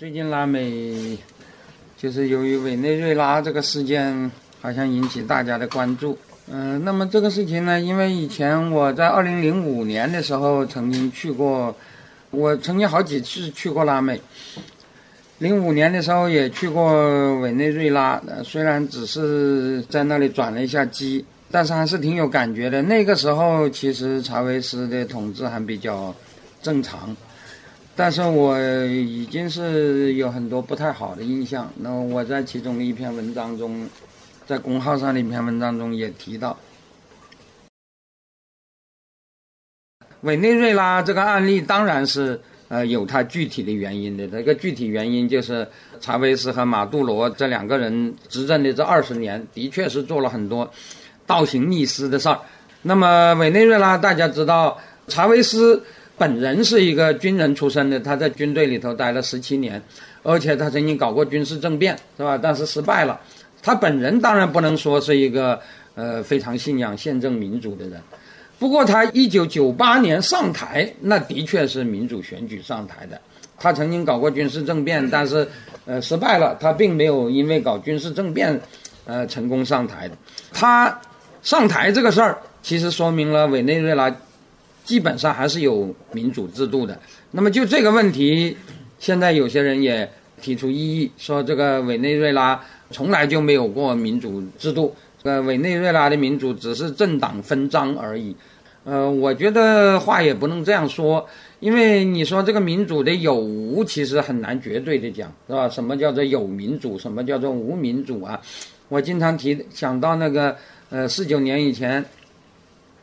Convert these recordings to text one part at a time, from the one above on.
最近拉美就是由于委内瑞拉这个事件，好像引起大家的关注。嗯，那么这个事情呢，因为以前我在二零零五年的时候曾经去过，我曾经好几次去过拉美。零五年的时候也去过委内瑞拉，虽然只是在那里转了一下机，但是还是挺有感觉的。那个时候其实查韦斯的统治还比较正常。但是我已经是有很多不太好的印象。那我在其中的一篇文章中，在公号上的一篇文章中也提到，委内瑞拉这个案例当然是呃有它具体的原因的。这个具体原因就是查韦斯和马杜罗这两个人执政的这二十年，的确是做了很多倒行逆施的事儿。那么委内瑞拉大家知道，查韦斯。本人是一个军人出身的，他在军队里头待了十七年，而且他曾经搞过军事政变，是吧？但是失败了。他本人当然不能说是一个呃非常信仰宪政民主的人，不过他一九九八年上台，那的确是民主选举上台的。他曾经搞过军事政变，但是呃失败了。他并没有因为搞军事政变，呃成功上台。他上台这个事儿，其实说明了委内瑞拉。基本上还是有民主制度的。那么就这个问题，现在有些人也提出异议，说这个委内瑞拉从来就没有过民主制度，呃，委内瑞拉的民主只是政党分赃而已。呃，我觉得话也不能这样说，因为你说这个民主的有无，其实很难绝对的讲，是吧？什么叫做有民主，什么叫做无民主啊？我经常提想到那个，呃，四九年以前。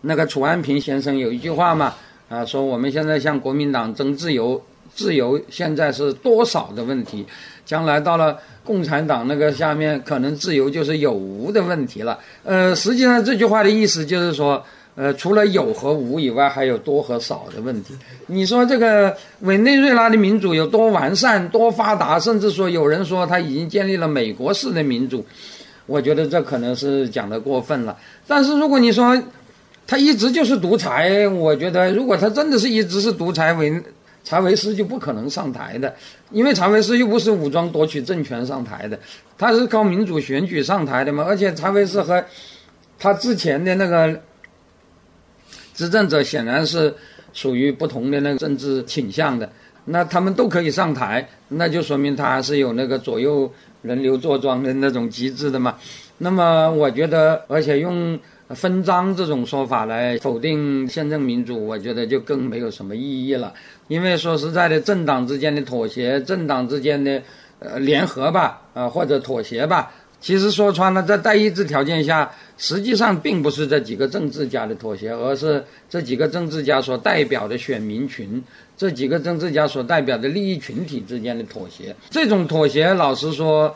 那个楚安平先生有一句话嘛，啊，说我们现在向国民党争自由，自由现在是多少的问题，将来到了共产党那个下面，可能自由就是有无的问题了。呃，实际上这句话的意思就是说，呃，除了有和无以外，还有多和少的问题。你说这个委内瑞拉的民主有多完善、多发达，甚至说有人说他已经建立了美国式的民主，我觉得这可能是讲的过分了。但是如果你说，他一直就是独裁，我觉得如果他真的是一直是独裁，为查韦斯就不可能上台的，因为查韦斯又不是武装夺取政权上台的，他是靠民主选举上台的嘛。而且查韦斯和他之前的那个执政者显然是属于不同的那个政治倾向的，那他们都可以上台，那就说明他还是有那个左右轮流坐庄的那种机制的嘛。那么我觉得，而且用。分赃这种说法来否定宪政民主，我觉得就更没有什么意义了。因为说实在的，政党之间的妥协，政党之间的呃联合吧，呃或者妥协吧，其实说穿了，在代议制条件下，实际上并不是这几个政治家的妥协，而是这几个政治家所代表的选民群，这几个政治家所代表的利益群体之间的妥协。这种妥协，老实说，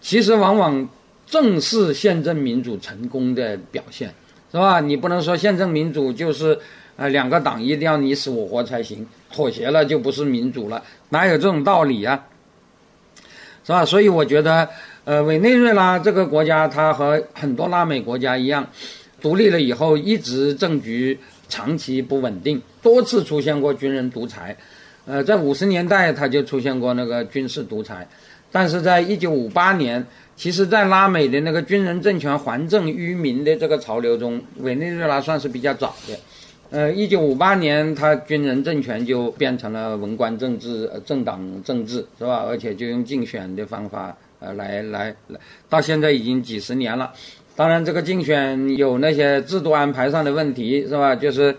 其实往往。正是宪政民主成功的表现，是吧？你不能说宪政民主就是，呃，两个党一定要你死我活才行，妥协了就不是民主了，哪有这种道理啊？是吧？所以我觉得，呃，委内瑞拉这个国家，它和很多拉美国家一样，独立了以后一直政局长期不稳定，多次出现过军人独裁，呃，在五十年代它就出现过那个军事独裁，但是在一九五八年。其实，在拉美的那个军人政权还政于民的这个潮流中，委内瑞拉算是比较早的。呃，一九五八年，他军人政权就变成了文官政治、政党政治，是吧？而且就用竞选的方法，呃，来来来，到现在已经几十年了。当然，这个竞选有那些制度安排上的问题，是吧？就是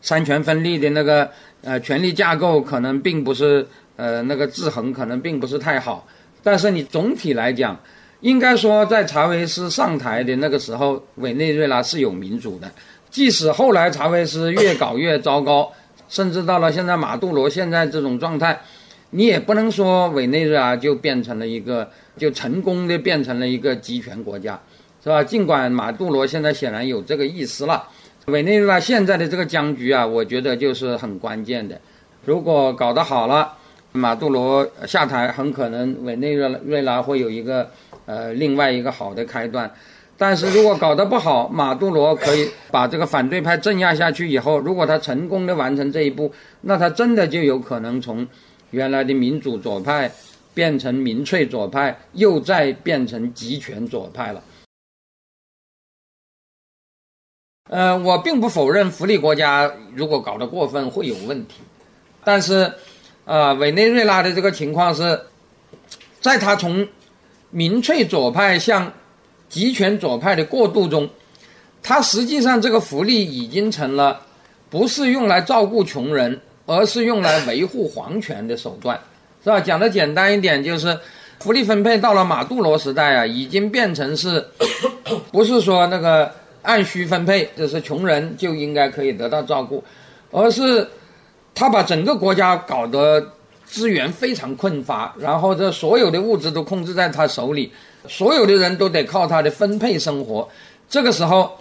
三权分立的那个呃权力架构，可能并不是呃那个制衡，可能并不是太好。但是你总体来讲，应该说，在查韦斯上台的那个时候，委内瑞拉是有民主的。即使后来查韦斯越搞越糟糕，甚至到了现在马杜罗现在这种状态，你也不能说委内瑞拉就变成了一个就成功的变成了一个集权国家，是吧？尽管马杜罗现在显然有这个意思了，委内瑞拉现在的这个僵局啊，我觉得就是很关键的。如果搞得好了。马杜罗下台，很可能委内瑞瑞拉会有一个呃另外一个好的开端。但是如果搞得不好，马杜罗可以把这个反对派镇压下去以后，如果他成功的完成这一步，那他真的就有可能从原来的民主左派变成民粹左派，又再变成集权左派了。呃，我并不否认福利国家如果搞得过分会有问题，但是，啊，委内瑞拉的这个情况是，在他从民粹左派向集权左派的过渡中，他实际上这个福利已经成了不是用来照顾穷人，而是用来维护皇权的手段，是吧？讲的简单一点，就是福利分配到了马杜罗时代啊，已经变成是，不是说那个。按需分配，就是穷人就应该可以得到照顾，而是他把整个国家搞得资源非常困乏，然后这所有的物质都控制在他手里，所有的人都得靠他的分配生活。这个时候，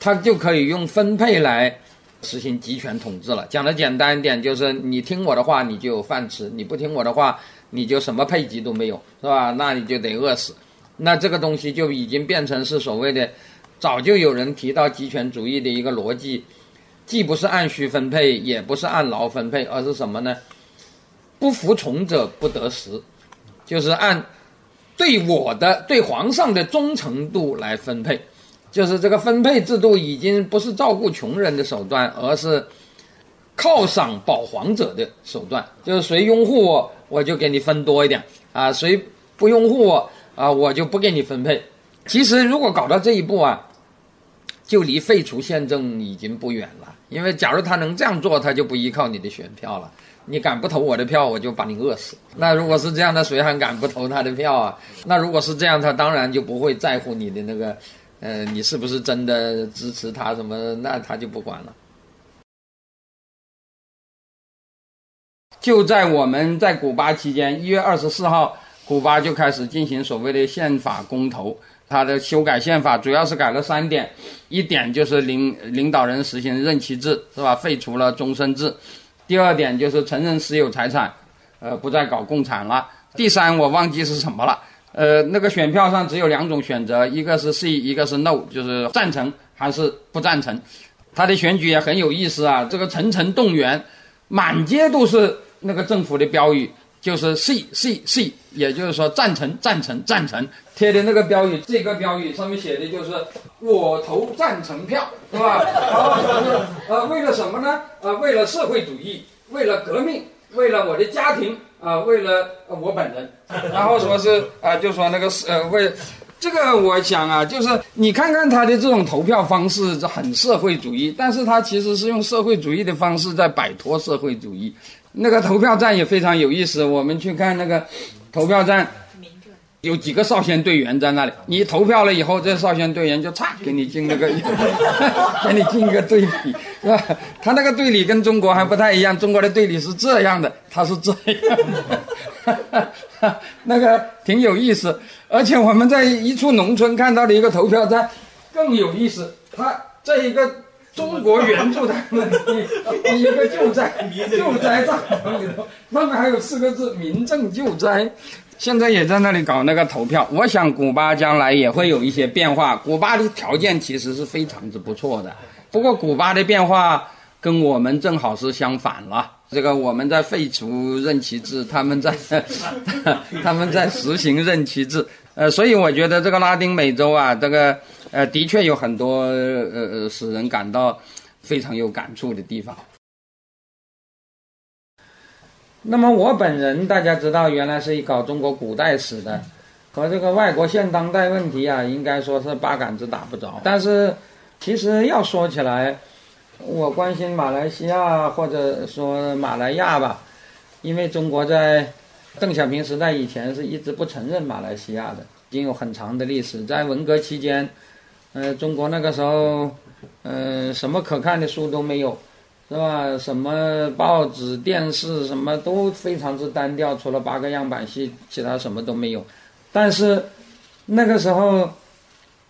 他就可以用分配来实行集权统治了。讲的简单一点，就是你听我的话，你就有饭吃；你不听我的话，你就什么配给都没有，是吧？那你就得饿死。那这个东西就已经变成是所谓的。早就有人提到集权主义的一个逻辑，既不是按需分配，也不是按劳分配，而是什么呢？不服从者不得食，就是按对我的、对皇上的忠诚度来分配。就是这个分配制度已经不是照顾穷人的手段，而是犒赏保皇者的手段。就是谁拥护我，我就给你分多一点啊；谁不拥护我啊，我就不给你分配。其实，如果搞到这一步啊，就离废除宪政已经不远了。因为假如他能这样做，他就不依靠你的选票了。你敢不投我的票，我就把你饿死。那如果是这样的，谁还敢不投他的票啊？那如果是这样，他当然就不会在乎你的那个，呃，你是不是真的支持他什么？那他就不管了。就在我们在古巴期间，一月二十四号，古巴就开始进行所谓的宪法公投。他的修改宪法主要是改了三点，一点就是领领导人实行任期制，是吧？废除了终身制。第二点就是承认私有财产，呃，不再搞共产了。第三我忘记是什么了，呃，那个选票上只有两种选择，一个是 C，一个是 No，就是赞成还是不赞成。他的选举也很有意思啊，这个层层动员，满街都是那个政府的标语。就是 C C C，也就是说赞成赞成赞成贴的那个标语，这个标语上面写的就是我投赞成票，是吧？然后说呃，为了什么呢？呃，为了社会主义，为了革命，为了我的家庭啊，为了我本人。然后说是啊，就说那个是呃为这个，我想啊，就是你看看他的这种投票方式很社会主义，但是他其实是用社会主义的方式在摆脱社会主义。那个投票站也非常有意思，我们去看那个投票站，有几个少先队员在那里。你投票了以后，这少先队员就嚓给你进那个，给你进一个队里，是吧？他那个队里跟中国还不太一样，中国的队里是这样的，他是这样的，那个挺有意思。而且我们在一处农村看到的一个投票站更有意思，他这一个。中国援助他们一个救灾救灾帐篷里头，上面还有四个字“民政救灾”。现在也在那里搞那个投票。我想古巴将来也会有一些变化。古巴的条件其实是非常之不错的，不过古巴的变化跟我们正好是相反了。这个我们在废除任期制，他们在他们在实行任期制。呃，所以我觉得这个拉丁美洲啊，这个。呃，的确有很多呃呃使人感到非常有感触的地方。那么我本人大家知道，原来是搞中国古代史的，和这个外国现当代问题啊，应该说是八竿子打不着。但是其实要说起来，我关心马来西亚或者说马来亚吧，因为中国在邓小平时代以前是一直不承认马来西亚的，已经有很长的历史，在文革期间。呃，中国那个时候，呃，什么可看的书都没有，是吧？什么报纸、电视什么都非常之单调，除了八个样板戏，其他什么都没有。但是那个时候，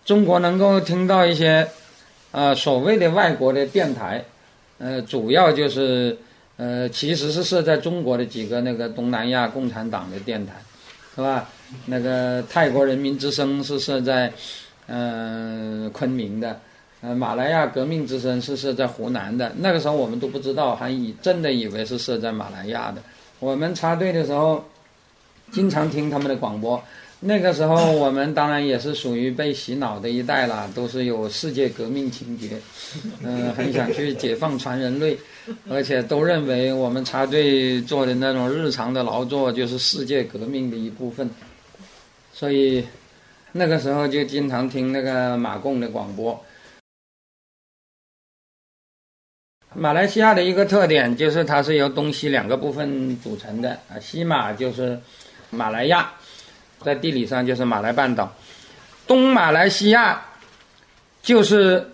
中国能够听到一些，呃，所谓的外国的电台，呃，主要就是，呃，其实是设在中国的几个那个东南亚共产党的电台，是吧？那个泰国人民之声是设在。嗯，昆明的，呃，马来亚革命之声是设在湖南的。那个时候我们都不知道，还以真的以为是设在马来亚的。我们插队的时候，经常听他们的广播。那个时候，我们当然也是属于被洗脑的一代了，都是有世界革命情节，嗯，很想去解放全人类，而且都认为我们插队做的那种日常的劳作就是世界革命的一部分，所以那个时候就经常听那个马共的广播。马来西亚的一个特点就是它是由东西两个部分组成的啊，西马就是马来亚。在地理上就是马来半岛，东马来西亚就是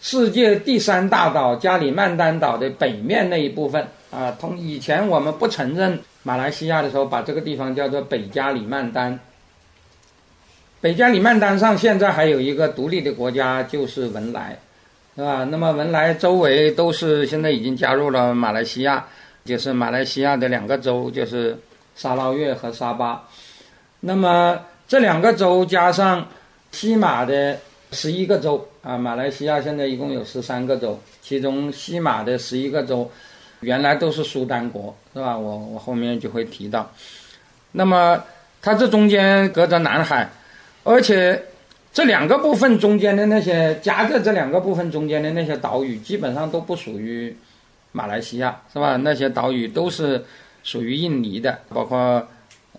世界第三大岛加里曼丹岛的北面那一部分啊。从以前我们不承认马来西亚的时候，把这个地方叫做北加里曼丹。北加里曼丹上现在还有一个独立的国家，就是文莱，是吧？那么文莱周围都是现在已经加入了马来西亚，就是马来西亚的两个州，就是沙捞越和沙巴。那么这两个州加上西马的十一个州啊，马来西亚现在一共有十三个州，其中西马的十一个州原来都是苏丹国，是吧？我我后面就会提到。那么它这中间隔着南海，而且这两个部分中间的那些夹着这两个部分中间的那些岛屿，基本上都不属于马来西亚，是吧？那些岛屿都是属于印尼的，包括。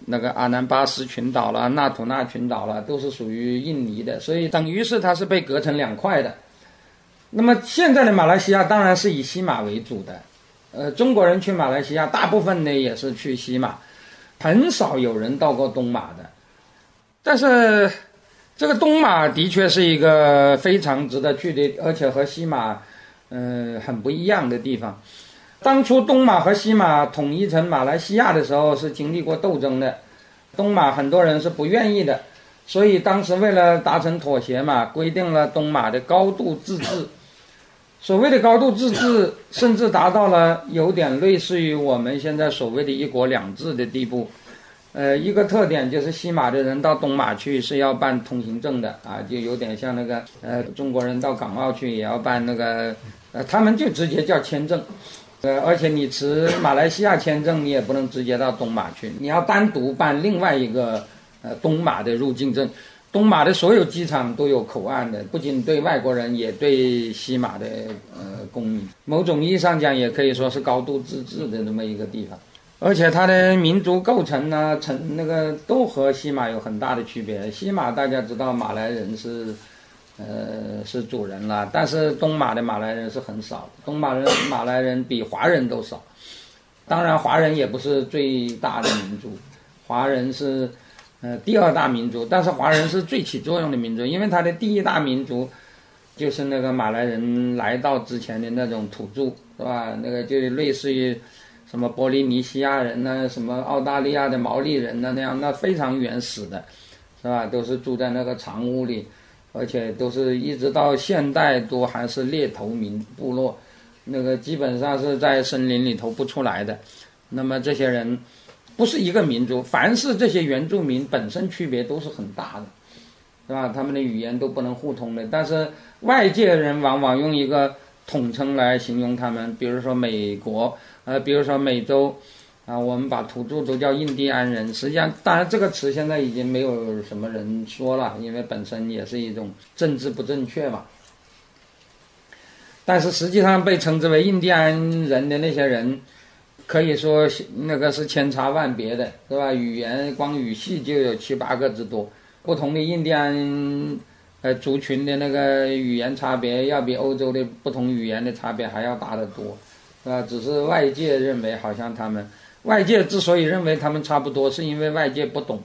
那个阿南巴斯群岛了，纳土纳群岛了，都是属于印尼的，所以等于是它是被隔成两块的。那么现在的马来西亚当然是以西马为主的，呃，中国人去马来西亚大部分呢也是去西马，很少有人到过东马的。但是这个东马的确是一个非常值得去的，而且和西马嗯很不一样的地方。当初东马和西马统一成马来西亚的时候，是经历过斗争的。东马很多人是不愿意的，所以当时为了达成妥协嘛，规定了东马的高度自治。所谓的高度自治，甚至达到了有点类似于我们现在所谓的一国两制的地步。呃，一个特点就是西马的人到东马去是要办通行证的啊，就有点像那个呃中国人到港澳去也要办那个，呃，他们就直接叫签证。呃，而且你持马来西亚签证，你也不能直接到东马去，你要单独办另外一个呃东马的入境证。东马的所有机场都有口岸的，不仅对外国人，也对西马的呃公民。某种意义上讲，也可以说是高度自治的那么一个地方。而且它的民族构成呢，成那个都和西马有很大的区别。西马大家知道，马来人是。呃，是主人了，但是东马的马来人是很少，东马人马来人比华人都少。当然，华人也不是最大的民族，华人是呃第二大民族，但是华人是最起作用的民族，因为他的第一大民族就是那个马来人来到之前的那种土著，是吧？那个就类似于什么波利尼西亚人呢，什么澳大利亚的毛利人呢那样，那非常原始的，是吧？都是住在那个长屋里。而且都是一直到现代都还是猎头民部落，那个基本上是在森林里头不出来的。那么这些人不是一个民族，凡是这些原住民本身区别都是很大的，是吧？他们的语言都不能互通的。但是外界人往往用一个统称来形容他们，比如说美国，呃，比如说美洲。啊，我们把土著都叫印第安人，实际上，当然这个词现在已经没有什么人说了，因为本身也是一种政治不正确嘛。但是实际上被称之为印第安人的那些人，可以说那个是千差万别的，是吧？语言光语系就有七八个之多，不同的印第安呃族群的那个语言差别，要比欧洲的不同语言的差别还要大得多，啊？只是外界认为好像他们。外界之所以认为他们差不多，是因为外界不懂，